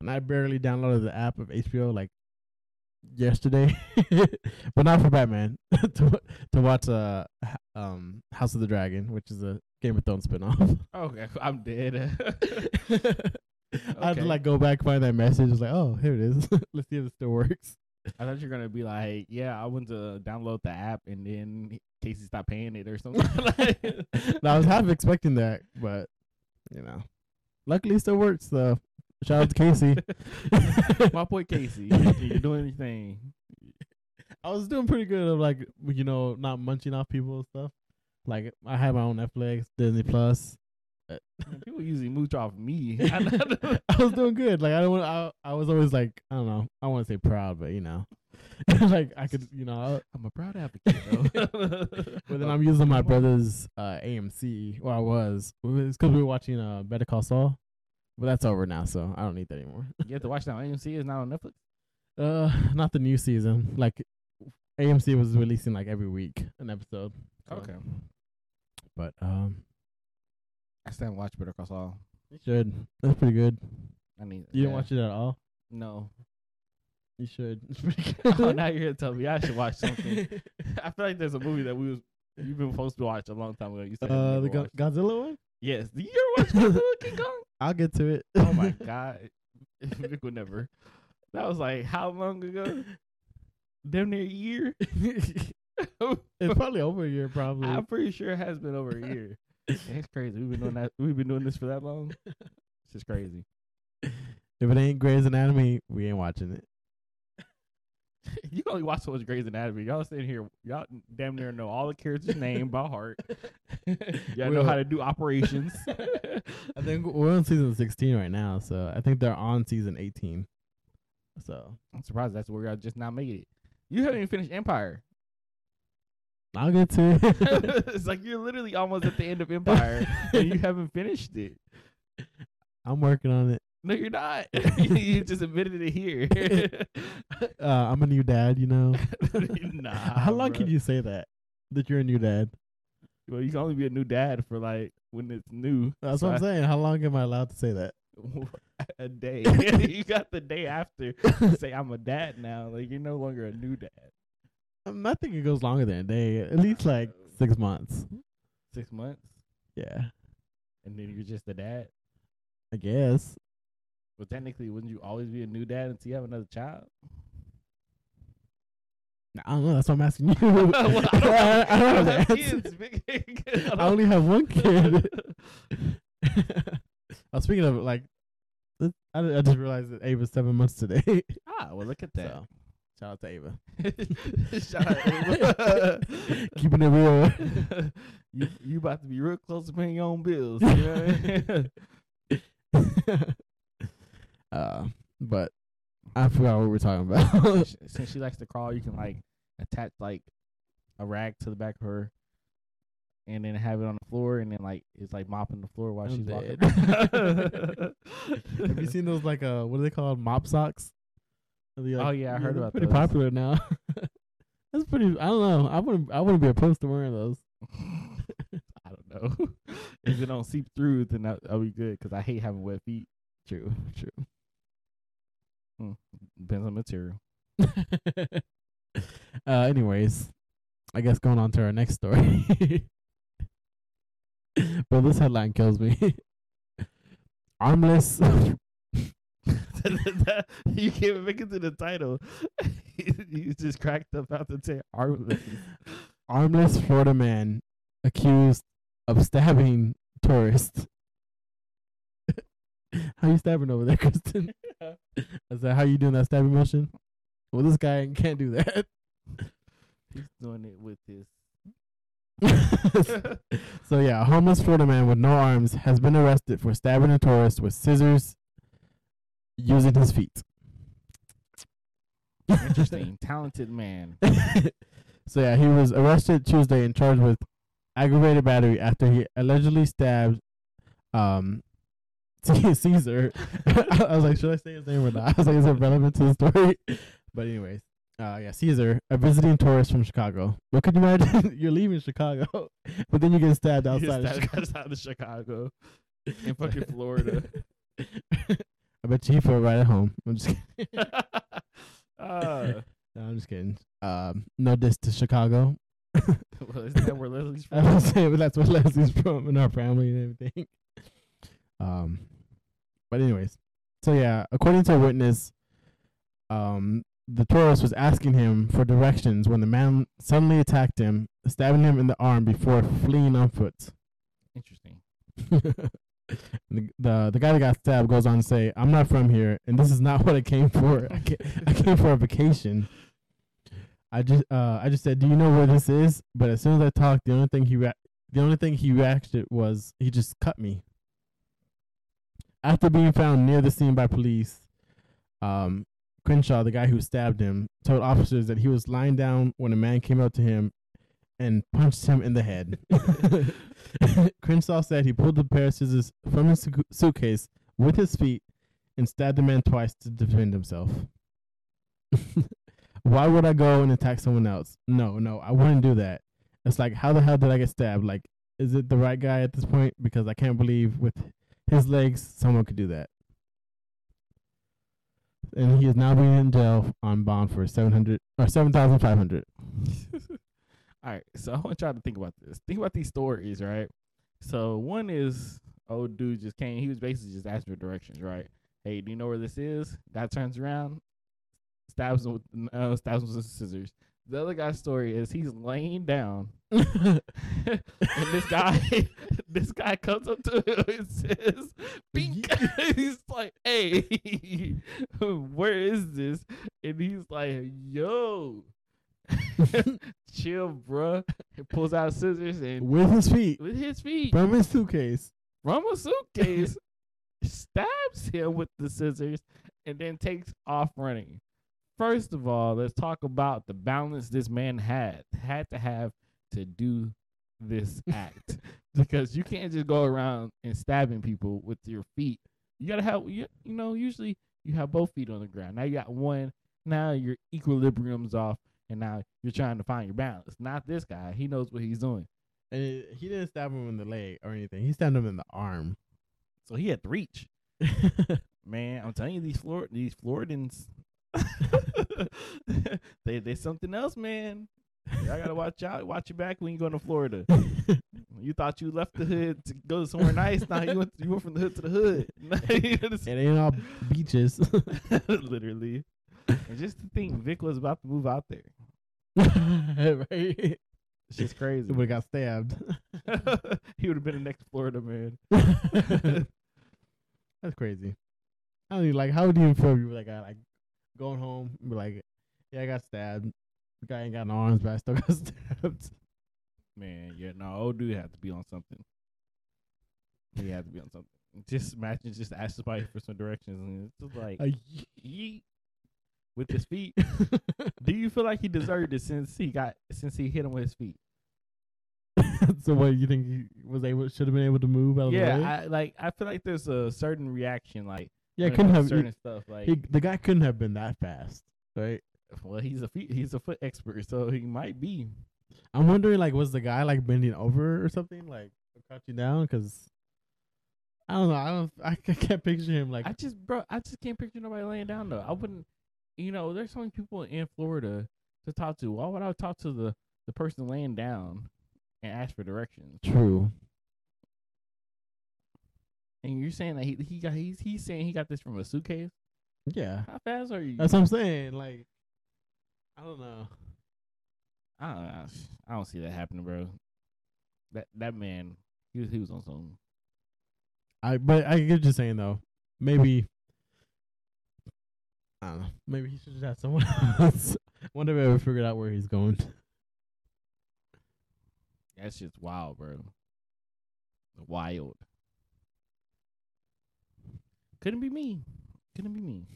and I barely downloaded the app of HBO like yesterday, but not for Batman to to watch uh um House of the Dragon, which is a Game of Thrones spinoff. Okay, I'm dead. I had to like go back find that message. It's like, oh, here it is. Let's see if it still works. I thought you were gonna be like, yeah, I went to download the app and then Casey stopped paying it or something. No, I was half expecting that, but you know, luckily it still works. So shout out to Casey. My boy Casey, you- you're doing your thing. I was doing pretty good of like you know not munching off people and stuff. Like I had my own Netflix, Disney Plus. People usually mooch off me. I was doing good. Like I don't. I I was always like I don't know. I want to say proud, but you know, like I could you know. I'm a proud advocate though. but then I'm using my brother's uh, AMC. Well, I was. It's because we were watching uh, Better Call Saul, but that's over now, so I don't need that anymore. You have to watch on AMC. is not on Netflix. Uh, not the new season. Like AMC was releasing like every week an episode. so- Okay. but um, I still haven't watched Better Call Saul. you should. That's pretty good. I need. You didn't yeah. watch it at all. No. You should. It's pretty good. oh, now you're here to tell me I should watch something. I feel like there's a movie that we was you've been supposed to watch a long time ago. You said uh, the Go- Godzilla one. yes. Did you ever watch Godzilla King Kong? I'll get to it. Oh my god, Vic would never. That was like how long ago? Damn near a year. it's probably over a year, probably. I'm pretty sure it has been over a year. It's crazy. We've been doing that. We've been doing this for that long. It's just crazy. if it ain't Grey's Anatomy, we ain't watching it. You only watch so much Grey's Anatomy. Y'all sitting here, y'all damn near know all the characters' name by heart. y'all know how to do operations. I think we're on season 16 right now, so I think they're on season 18. So I'm surprised that's where y'all just now made it. You haven't even finished Empire. I'll get to it. it's like you're literally almost at the end of Empire and you haven't finished it. I'm working on it. No, you're not. you just admitted it here. Uh, I'm a new dad, you know. nah. How long bruh. can you say that? That you're a new dad? Well, you can only be a new dad for like when it's new. That's So what I'm saying. How long am I allowed to say that? a day. you got the day after to say I'm a dad now. Like you're no longer a new dad. Um, I think it goes longer than a day. At least like six months. Six months, Yeah, and then you're just a dad. I guess. But technically, wouldn't you always be a new dad until you have another child? I don't know. That's what I'm asking you. Well, I don't, I, I don't have the answer. kids, big- I only have one kid. I was speaking of like, I, I just realized that Ava's seven months today. ah, well, look at that. so, shout out to Ava. Shout out, Ava. Keeping it real. you you about to be real close to paying your own bills. You know I mean? uh, but I forgot what we were talking about. Since she likes to crawl, you can like attach like a rag to the back of her, and then have it on the floor, and then like it's like mopping the floor while I'm she's walking. Have you seen those like uh what are they called mop socks? Oh, yeah, I heard about Pretty those. popular now. That's pretty. I don't know. I wouldn't. I wouldn't be opposed to wearing those. I don't know. if it don't seep through, then that, that'll be good because I hate having wet feet. True. True. Depends on material. uh. Anyways, I guess going on to our next story. but this headline kills me. Armless. you can't make it to the title. you just cracked up out the tail. Armless. armless Florida man accused of stabbing tourist. how you stabbing over there, Kristen? Is that how you doing that stabbing motion? Well, this guy can't do that. He's doing it with his. so yeah, a homeless Florida man with no arms has been arrested for stabbing a tourist with scissors using his feet. Interesting, talented man. so yeah, he was arrested Tuesday and charged with aggravated battery after he allegedly stabbed um Caesar. I was like, should I say his name or not? I was like, is it relevant to the story? But anyways, uh yeah, Caesar, a visiting tourist from Chicago. What could you imagine? You're leaving Chicago, but then you get stabbed He outside of stabbed Chicago. outside of Chicago, in fucking Florida. I bet you he felt right at home. I'm just kidding. uh, No, I'm just kidding. Um, no diss to Chicago. well, isn't that where Leslie's I from? was saying, but that's what Leslie's from in our family and everything. Um, but anyways, so yeah, according to a witness, um, the tourist was asking him for directions when the man suddenly attacked him, stabbing him in the arm before fleeing on foot. Interesting. The, the the guy that got stabbed goes on to say, "I'm not from here, and this is not what I came for. I came, I came for a vacation. I just uh I just said, do you know where this is? But as soon as I talked, the only thing he rea- the only thing he reacted was he just cut me. After being found near the scene by police, um, Crenshaw, the guy who stabbed him, told officers that he was lying down when a man came up to him and punched him in the head. Crenshaw said he pulled a pair of scissors from his suitcase with his feet and stabbed the man twice to defend himself. Why would I go and attack someone else? No, no, I wouldn't do that. It's like, how the hell did I get stabbed? Like, is it the right guy at this point? Because I can't believe with his legs, someone could do that. And he is now being in jail on bond for seven hundred or seven thousand five hundred. All right, so I want y'all to think about this. Think about these stories, right? So one is old dude just came. He was basically just asking for directions, right? Hey, do you know where this is? Guy turns around, stabs him with uh, stabs him with scissors. The other guy's story is he's laying down, and this guy, this guy comes up to him and says, "Bink." he's like, "Hey, where is this?" And he's like, "Yo." chill, bruh. He pulls out scissors and with his feet with his feet from his suitcase. from a suitcase, stabs him with the scissors, and then takes off running. First of all, let's talk about the balance this man had had to have to do this act because you can't just go around and stabbing people with your feet. You gotta have you, you know usually you have both feet on the ground. Now you got one. Now your equilibrium's off, and now you're trying to find your balance. Not this guy. He knows what he's doing. And it- he didn't stab him in the leg or anything. He stabbed him in the arm. So he had to reach. Man, I'm telling you, these Flor- these Floridans, they they something else, man. Y'all gotta watch out, watch your back when you go to Florida. You thought you left the hood to go somewhere nice. Now you went you went from the hood to the hood. it ain't all beaches. Literally. And just to think, Vic was about to move out there. right? It's just crazy. Would have got stabbed. he would have been the next Florida man. That's crazy. I don't even like. How would you feel you were like, like going home, be like, yeah, I got stabbed. The guy ain't got no arms, but I still got stabbed. Man, yeah, no, old dude had to be on something. He had to be on something. Just imagine just ask somebody for some directions and it's just like Uh, yeet. With his feet. Do you feel like he deserved it since he got since he hit him with his feet? so what you think he was able should have been able to move out of the way? Yeah, I, like I feel like there's a certain reaction, like yeah, couldn't have to he, certain stuff. Like, he, the guy couldn't have been that fast, right? well, he's a feet, he's a foot expert, so he might be. I'm wondering like was the guy like bending over or something like crouching down because I don't know I don't I can't picture him like I just, bro, I just can't picture nobody laying down though. I wouldn't, you know, there's so many people in Florida to talk to. Why would I talk to the the person laying down and ask for directions? true. And you're saying that he he got he's he's saying he got this from a suitcase. Yeah, How fast are you? that's what I'm saying. Like I don't know. I don't know. I don't see that happening, bro. That that man, he was he was on some. I but I get you're saying though. Maybe I don't know. Maybe he should just have someone else. Wonder if I ever figured out where he's going. That's just wild, bro. Wild. Couldn't be me. Couldn't be me.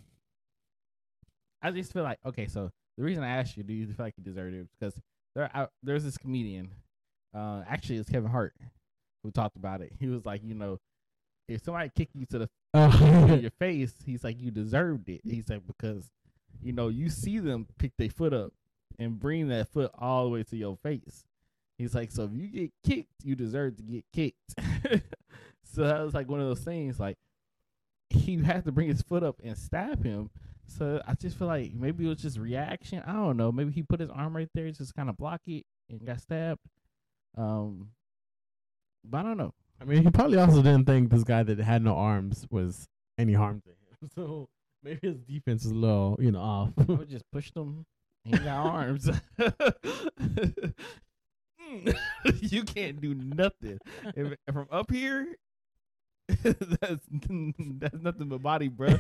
I just feel like okay. So the reason I asked you, do you feel like you deserved it? Because there, I, there's this comedian. Uh, actually, it's Kevin Hart who talked about it. He was like, you know, if somebody kick you to the In your face, he's like, you deserved it. He's like, because, you know, you see them pick their foot up and bring that foot all the way to your face. He's like, so if you get kicked, you deserve to get kicked. so that was like one of those things, like, he had to bring his foot up and stab him. So I just feel like maybe it was just reaction. I don't know. Maybe he put his arm right there, just kind of block it, and got stabbed. Um, but I don't know. I mean, he probably also didn't think this guy that had no arms was any harm to him. So maybe his defense is a little, you know, off. I would just push them. He got arms. you can't do nothing. If, from up here, that's that's nothing but body, bro.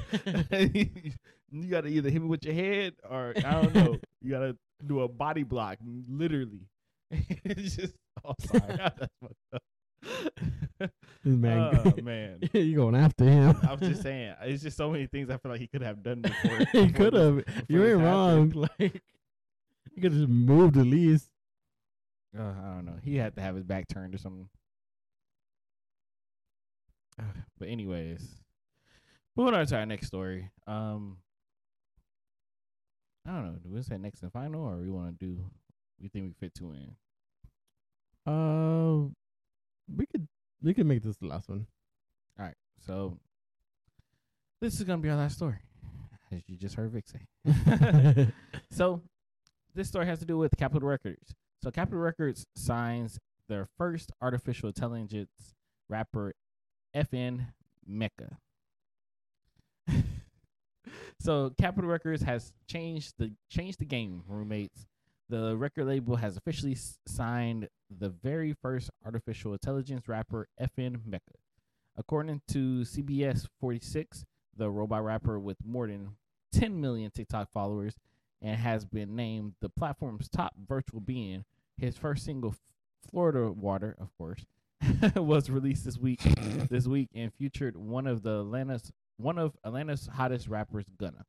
you gotta either hit me with your head or I don't know. You gotta do a body block, literally. it's just oh sorry, that's fucked up. Man, oh man. you going after him? I was just saying, it's just so many things I feel like he could have done before. he could have. You ain't wrong. happened. Like you could have just moved at least. Uh, I don't know. He had to have his back turned or something. Uh, but anyways, moving on to our next story. Um, I don't know. Do we say next and final, or we want to do? We think we fit two in. Uh, we could we could make this the last one. All right. So this is gonna be our last story, as you just heard Vic say. so this story has to do with Capitol Records. So Capitol Records signs their first artificial intelligence rapper, FN Meka. so Capitol Records has changed the changed the game, roommates. The record label has officially signed the very first artificial intelligence rapper, FN Meka. According to CBS 46, the robot rapper with more than 10 million TikTok followers and has been named the platform's top virtual being. His first single, Florida Water, of course, was released this week. this week and featured one of the Atlanta's one of Atlanta's hottest rappers, Gunna.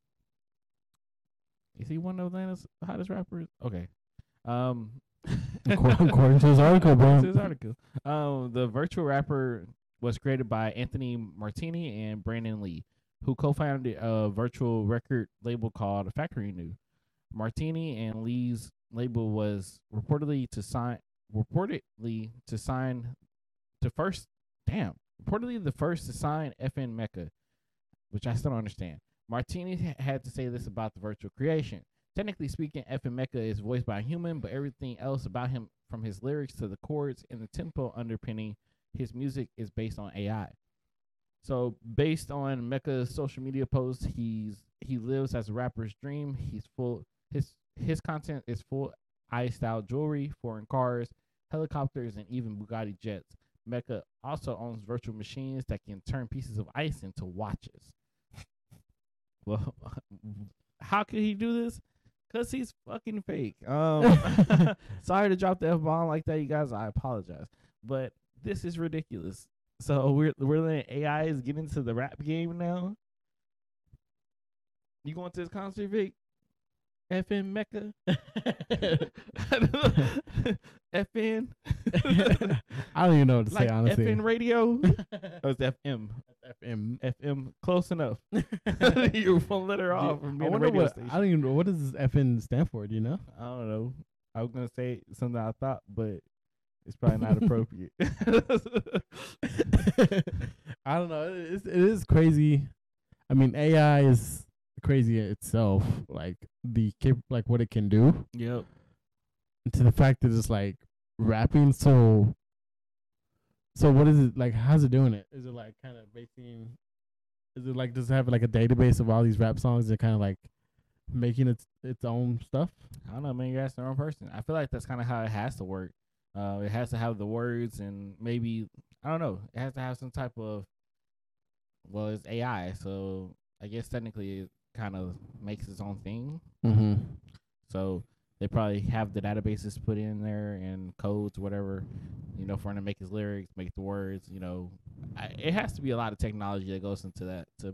Is he one of Atlanta's hottest rappers? Okay. Um, According- according to his article, bro. According to his article. Um, the virtual rapper was created by Anthony Martini and Brandon Lee, who co-founded a virtual record label called Factory New. Martini and Lee's label was reportedly to sign reportedly to sign to first damn reportedly the first to sign FN Meka, which I still don't understand. Martini had to say this about the virtual creation. Technically speaking, FN Meka is voiced by a human, but everything else about him, from his lyrics to the chords and the tempo underpinning his music, is based on AI. So, based on Meka's social media posts, he's he lives as a rapper's dream. He's full his his content is full i style jewelry, foreign cars, helicopters, and even Bugatti jets. Meka also owns virtual machines that can turn pieces of ice into watches. Well, how could he do this? Cause he's fucking fake. Um, sorry to drop the f bomb like that, you guys. I apologize, but this is ridiculous. So we're we're letting AIs get into the rap game now. You going to this concert, Vic? FN Meka, FN, I don't even know what to like say honestly. FN radio. Oh, it's FM. FM. FM, close enough. You're one letter off from I being a radio what station. I don't even know what does this FN stand for. Do you know? I don't know. I was gonna say something I thought, but it's probably not appropriate. I don't know. It is, it is crazy. I mean, AI is crazy in itself. Like the cap- like what it can do. yep. To the fact that it's like rapping. So, so what is it like? How's it doing it? Is it like kind of basing? Is it like does it have like a database of all these rap songs and kind of like making its its own stuff? I don't know, man. You're asking the wrong person. I feel like that's kind of how it has to work. Uh, it has to have the words and maybe I don't know. It has to have some type of. Well, it's AI, so I guess technically it kind of makes its own thing. Mm-hmm. So they probably have the databases put in there and codes, whatever, you know, for him to make his lyrics, make the words. You know, I, it has to be a lot of technology that goes into that to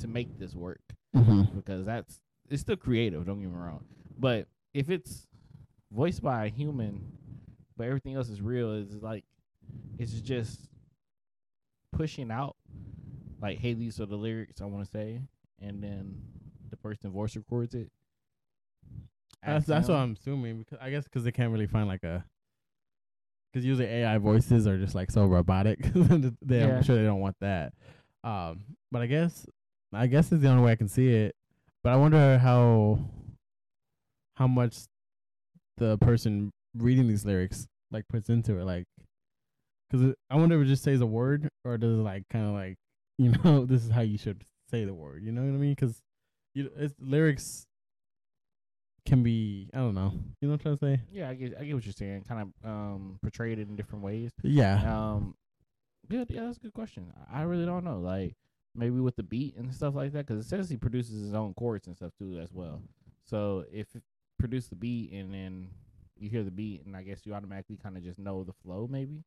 to make this work Mm-hmm. because that's it's still creative. Don't get me wrong, but if it's voiced by a human, but everything else is real, is like it's just pushing out like, hey, these are the lyrics I want to say, and then the person voice records it. That's that's what. I'm assuming because I guess because they can't really find like a because usually AI voices are just like so robotic. they Yeah. I'm sure they don't want that. Um, but I guess I guess it's the only way I can see it. But I wonder how how much the person reading these lyrics like puts into it, like because I wonder if it just says a word or does it like kind of like you know this is how you should say the word. You know what I mean? Because you it's lyrics can be I don't know. You know what I'm trying to say? Yeah, I get I get what you're saying. Kind of um portrayed it in different ways. Yeah. Um, good. Yeah, that's a good question. I really don't know. Like maybe with the beat and stuff like that, because it says he produces his own chords and stuff too as well. So if it produce the beat and then you hear the beat, and I guess you automatically kind of just know the flow maybe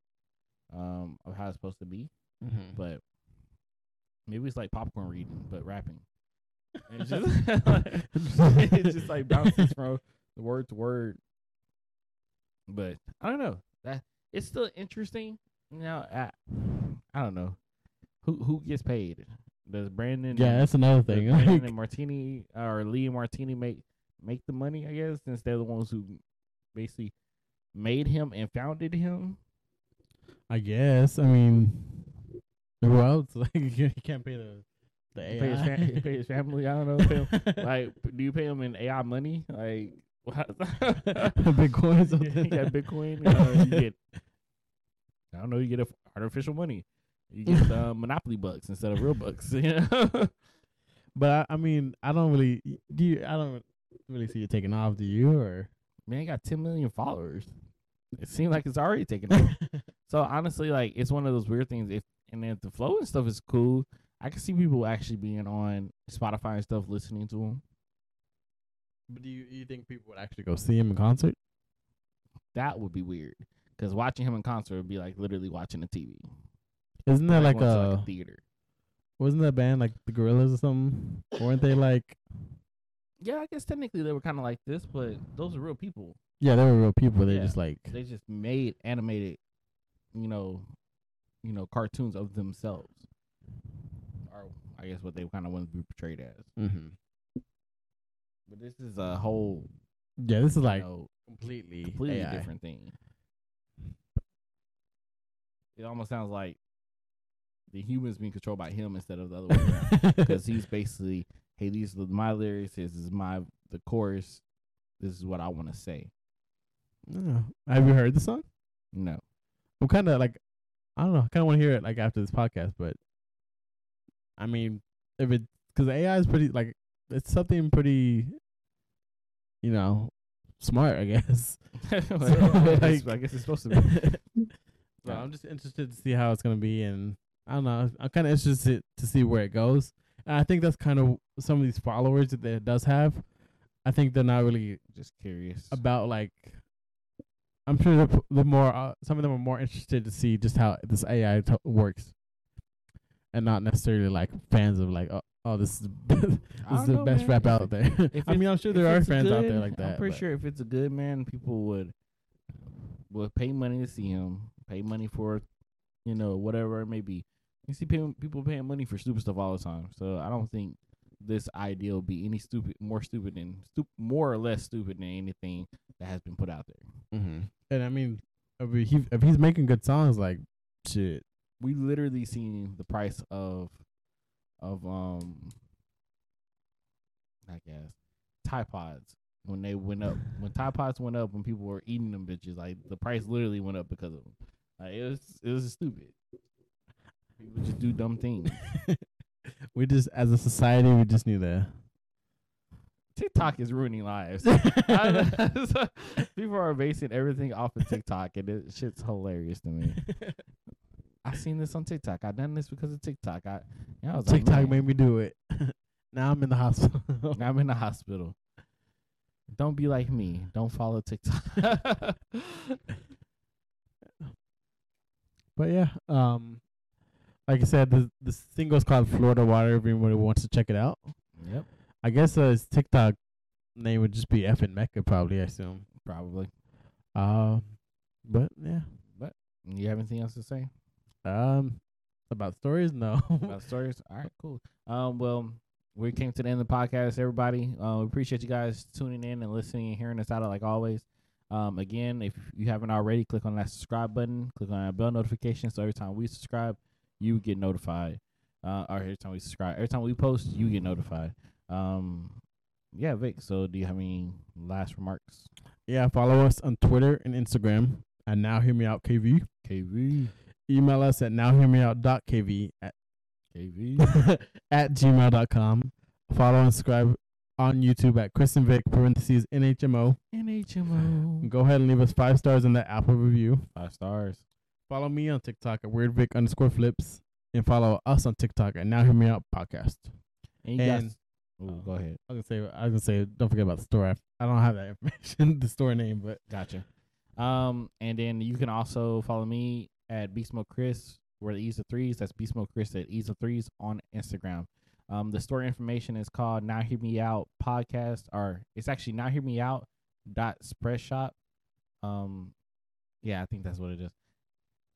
um of how it's supposed to be. Mm-hmm. But maybe it's like popcorn reading, but rapping. And it's just it just like bounces from the word to word. But I don't know. That it's still interesting. Now I, I don't know who who gets paid. Does Brandon? yeah, and- that's another thing. Brandon and Martini or Lee and Martini make make the money? I guess since they're the ones who basically made him and founded him. I guess. I mean, who else? Like you can't pay the the Pay his, AI. fam- pay his family. I don't know. Him, like, do you pay him in AI money? Like. Bitcoin or something. you got Bitcoin. Uh, you get, I don't know. You get a artificial money. You get uh, Monopoly bucks instead of real bucks. You know? But I, I mean, I don't really. Do you? I don't really see it taking off. Do you? Or Man, got 10 million followers. It seems like it's already taken off. so honestly, like, it's one of those weird things. If and if the flow and stuff is cool, I can see people actually being on Spotify and stuff, listening to him. But do you you think people would actually go see him in concert? That would be weird. Because watching him in concert would be like literally watching a TV. Isn't that like, going to, a, like a theater. wasn't that band like the Gorillaz or something? Weren't they like Yeah, I guess technically they were kind of like this, but those are real people. yeah, they were real people. They Yeah. just like They just made animated, you know, you know, cartoons of themselves. Or I guess what they kind of want to be portrayed as. mm-hmm. But this is a whole, yeah. This is like you know, completely completely AI. different thing. It almost sounds like the humans being controlled by him instead of the other way around. Because he's basically, hey, these are my lyrics. This is my the chorus. This is what I want to say. Yeah. Have you heard the song? No, I'm kind of like, I don't know. I kind of want to hear it like after this podcast, but I mean, if it because AI is pretty like it's something pretty, you know, smart. I guess. Well, I, guess, like- I guess it's supposed to be. so. I'm just interested to see how it's gonna be, and I don't know. I'm kind of interested to see where it goes. And I think that's kind of some of these followers that it does have. I think they're not really Just curious. about like I'm sure the the more uh, some of them are more interested to see just how this AI t- works, and not necessarily like fans of like oh, oh, this is this is the know, best man. rap out there. I mean, I'm sure there are it's fans out there like that. I'm pretty but- sure if it's a good man, people would would pay money to see him, pay money for, you know, whatever it may be. You see people people paying money for stupid stuff all the time. So I don't think this idea will be any stupid, more stupid than stu- more or less stupid than anything that has been put out there. Mm-hmm. And I mean, if, he, if he's making good songs, like shit, We literally seen the price of of um I guess Tide Pods when they went up when Tide Pods went up when people were eating them bitches like the price literally went up because of them. Like it was it was stupid. People just do dumb things. we just as a society, we just need to. TikTok is ruining lives. people are basing everything off of TikTok and it shit's hilarious to me. I seen this on TikTok. I done this because of TikTok. I, yeah, I was like, TikTok man. made me do it. now I'm in the hospital. Now I'm in the hospital. Don't be like me. Don't follow TikTok. But yeah, um, like I said, the the single's called Florida Water. If anybody wants to check it out, yep, I guess uh, his TikTok name would just be F and Meka, probably. I assume. probably. Um, but yeah, But You have anything else to say um, about stories, no. about stories? All right, cool. Um, well, we came to the end of the podcast, everybody. Uh, we appreciate you guys tuning in and listening and hearing us out like always. Um, again, if you haven't already, click on that subscribe button, click on that bell notification, so every time we subscribe, you get notified. Uh, or every time we subscribe, every time we post, you get notified. Um, yeah, Vic. So, do you have any last remarks? yeah, follow us on Twitter and Instagram And Now Hear Me Out KV. KV, Email us at nowhearmeout.kv at KV. at gmail.com. Follow and subscribe on YouTube at Chris and Vic parentheses NHMO. NHMO. Go ahead and leave us five stars in the Apple review. Five stars. Follow me on TikTok at WeirdVic underscore flips. And follow us on TikTok at Now Hear Me Out Podcast. And And- guys. Ooh, go ahead. I was gonna say I was gonna say don't forget about the store. I, I don't have that information, the store name, but Gotcha. Um, and then you can also follow me at Beast Mode Chris, where the Ease of Threes. That's Beast Mode Chris at Ease of Threes on Instagram. Um, the store information is called Now Hear Me Out Podcast, or it's actually Now Hear Me Out dot spread shop. Um, yeah, I think that's what it is.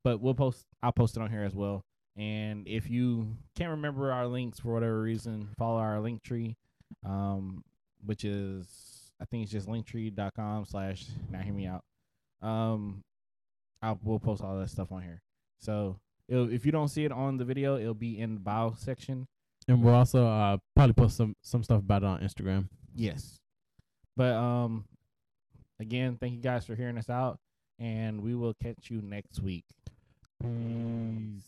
But we'll post. I'll post it on here as well. And if you can't remember our links for whatever reason, follow our Linktree, um, which is I think it's just linktree.com slash now hear me out. Um, I'll we'll post all that stuff on here. So it'll, if you don't see it on the video, it'll be in the bio section. and we'll also uh probably post some some stuff about it on Instagram. Yes. But um, again, thank you guys for hearing us out, and we will catch you next week. Mm.